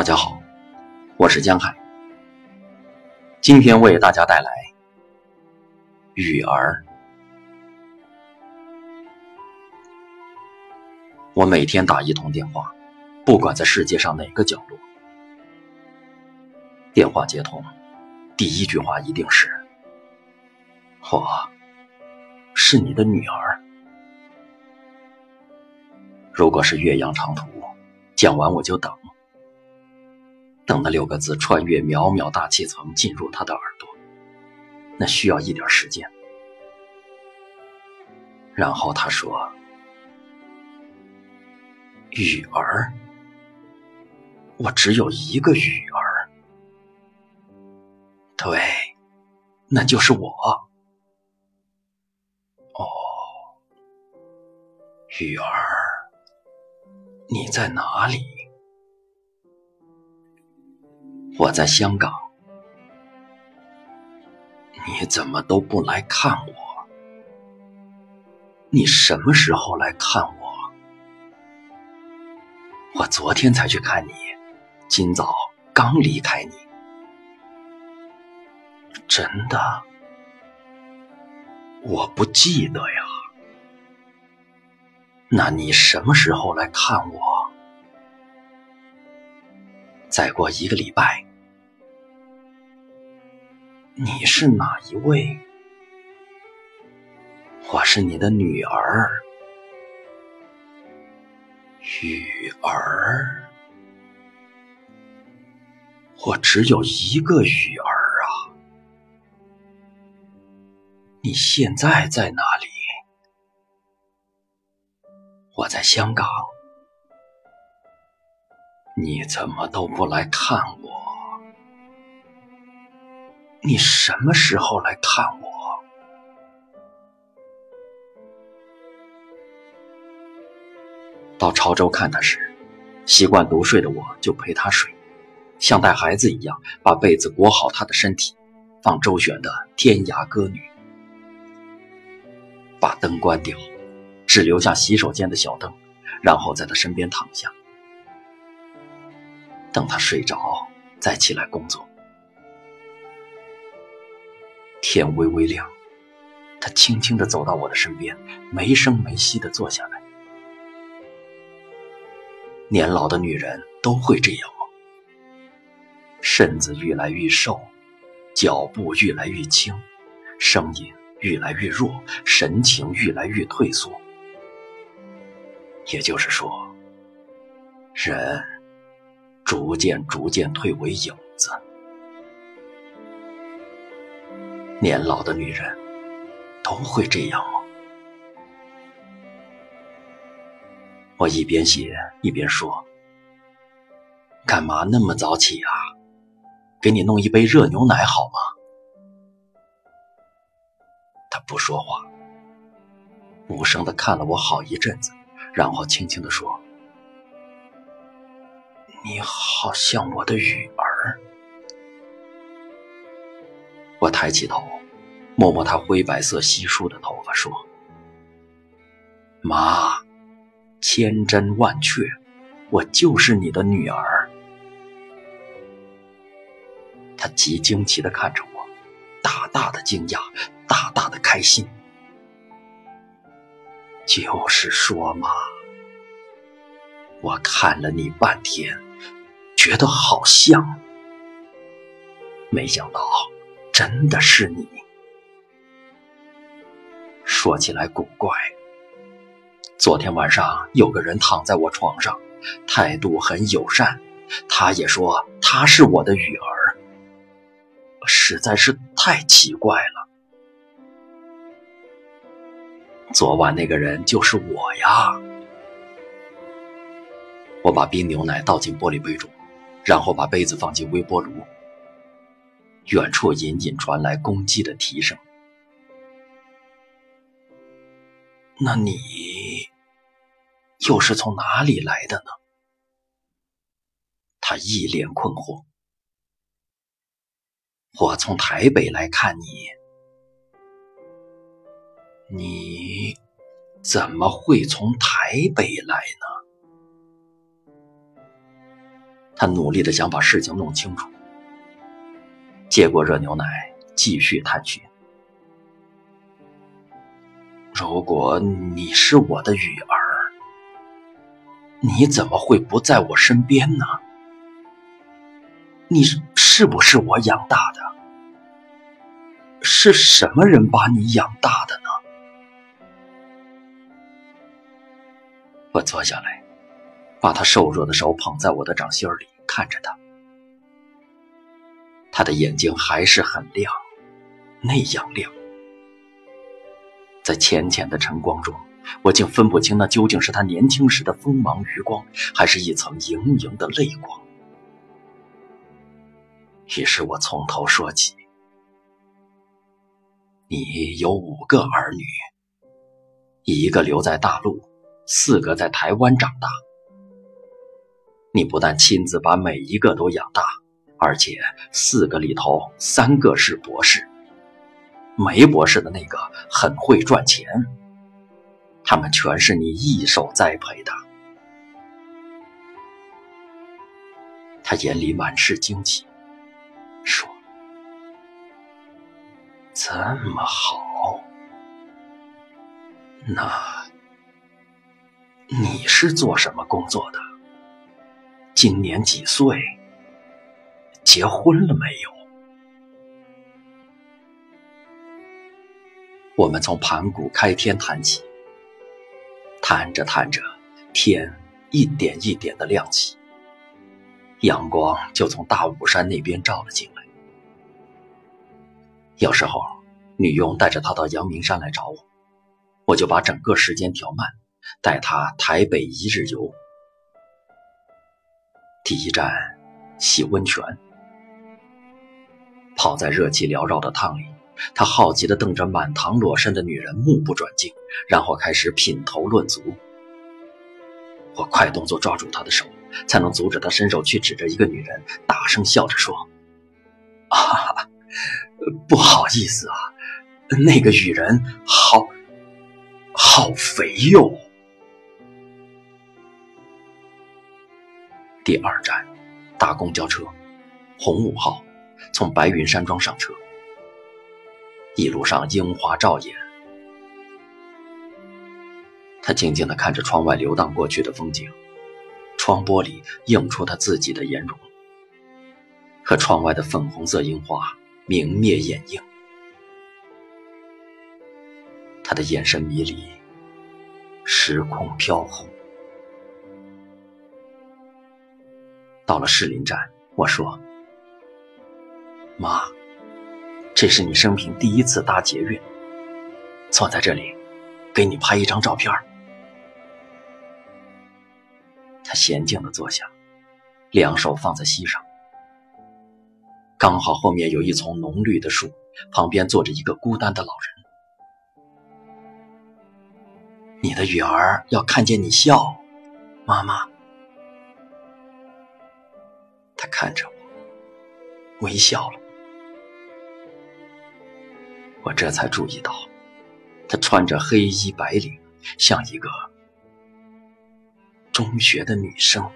大家好，我是江海，今天为大家带来雨儿。我每天打一通电话，不管在世界上哪个角落，电话接通，第一句话一定是：“我是你的女儿。”如果是岳阳长途，讲完我就等，等那六个字穿越渺渺大气层进入他的耳朵，那需要一点时间。然后他说：“雨儿，我只有一个雨儿，对，那就是我。”哦，雨儿。你在哪里？我在香港。你怎么都不来看我？你什么时候来看我？我昨天才去看你，今早刚离开你。真的？我不记得呀。那你什么时候来看我？再过一个礼拜。你是哪一位？我是你的女儿，雨儿。我只有一个雨儿啊！你现在在哪里？我在香港，你怎么都不来看我？你什么时候来看我？到潮州看他时，习惯独睡的我就陪他睡，像带孩子一样，把被子裹好他的身体，放周璇的《天涯歌女》，把灯关掉。只留下洗手间的小灯，然后在他身边躺下，等他睡着再起来工作。天微微亮，他轻轻的走到我的身边，没声没息的坐下来。年老的女人都会这样吗？身子愈来愈瘦，脚步愈来愈轻，声音愈来愈弱，神情愈来愈退缩。也就是说，人逐渐逐渐退为影子。年老的女人都会这样吗？我一边写一边说：“干嘛那么早起啊？给你弄一杯热牛奶好吗？”他不说话，无声的看了我好一阵子。然后轻轻的说：“你好像我的雨儿。”我抬起头，摸摸她灰白色稀疏的头发，说：“妈，千真万确，我就是你的女儿。”她极惊奇的看着我，大大的惊讶，大大的开心。就是说嘛，我看了你半天，觉得好像，没想到真的是你。说起来古怪，昨天晚上有个人躺在我床上，态度很友善，他也说他是我的雨儿，实在是太奇怪了。昨晚那个人就是我呀！我把冰牛奶倒进玻璃杯中，然后把杯子放进微波炉。远处隐隐传来公鸡的啼声。那你又是从哪里来的呢？他一脸困惑。我从台北来看你。你怎么会从台北来呢？他努力的想把事情弄清楚。接过热牛奶，继续探寻。如果你是我的女儿，你怎么会不在我身边呢？你是不是我养大的？是什么人把你养大的呢？我坐下来，把他瘦弱的手捧在我的掌心里，看着他。他的眼睛还是很亮，那样亮。在浅浅的晨光中，我竟分不清那究竟是他年轻时的锋芒余光，还是一层盈盈的泪光。于是我从头说起：“你有五个儿女，一个留在大陆，四个在台湾长大。你不但亲自把每一个都养大，而且四个里头三个是博士。”没博士的那个很会赚钱，他们全是你一手栽培的。他眼里满是惊奇，说：“这么好，那你是做什么工作的？今年几岁？结婚了没有？”我们从盘古开天谈起，谈着谈着，天一点一点的亮起，阳光就从大武山那边照了进来。有时候，女佣带着他到阳明山来找我，我就把整个时间调慢，带他台北一日游。第一站，洗温泉，泡在热气缭绕的汤里。他好奇地瞪着满堂裸身的女人，目不转睛，然后开始品头论足。我快动作抓住他的手，才能阻止他伸手去指着一个女人，大声笑着说：“啊，不好意思啊，那个女人好，好肥哟。”第二站，搭公交车，红五号，从白云山庄上车。一路上樱花照眼，他静静地看着窗外流荡过去的风景，窗玻璃映出他自己的颜容，和窗外的粉红色樱花明灭掩映。他的眼神迷离，时空飘忽。到了士林站，我说：“妈。”这是你生平第一次搭捷运，坐在这里，给你拍一张照片。他娴静的坐下，两手放在膝上，刚好后面有一丛浓绿的树，旁边坐着一个孤单的老人。你的女儿要看见你笑，妈妈。他看着我，微笑了。我这才注意到，她穿着黑衣白领，像一个中学的女生。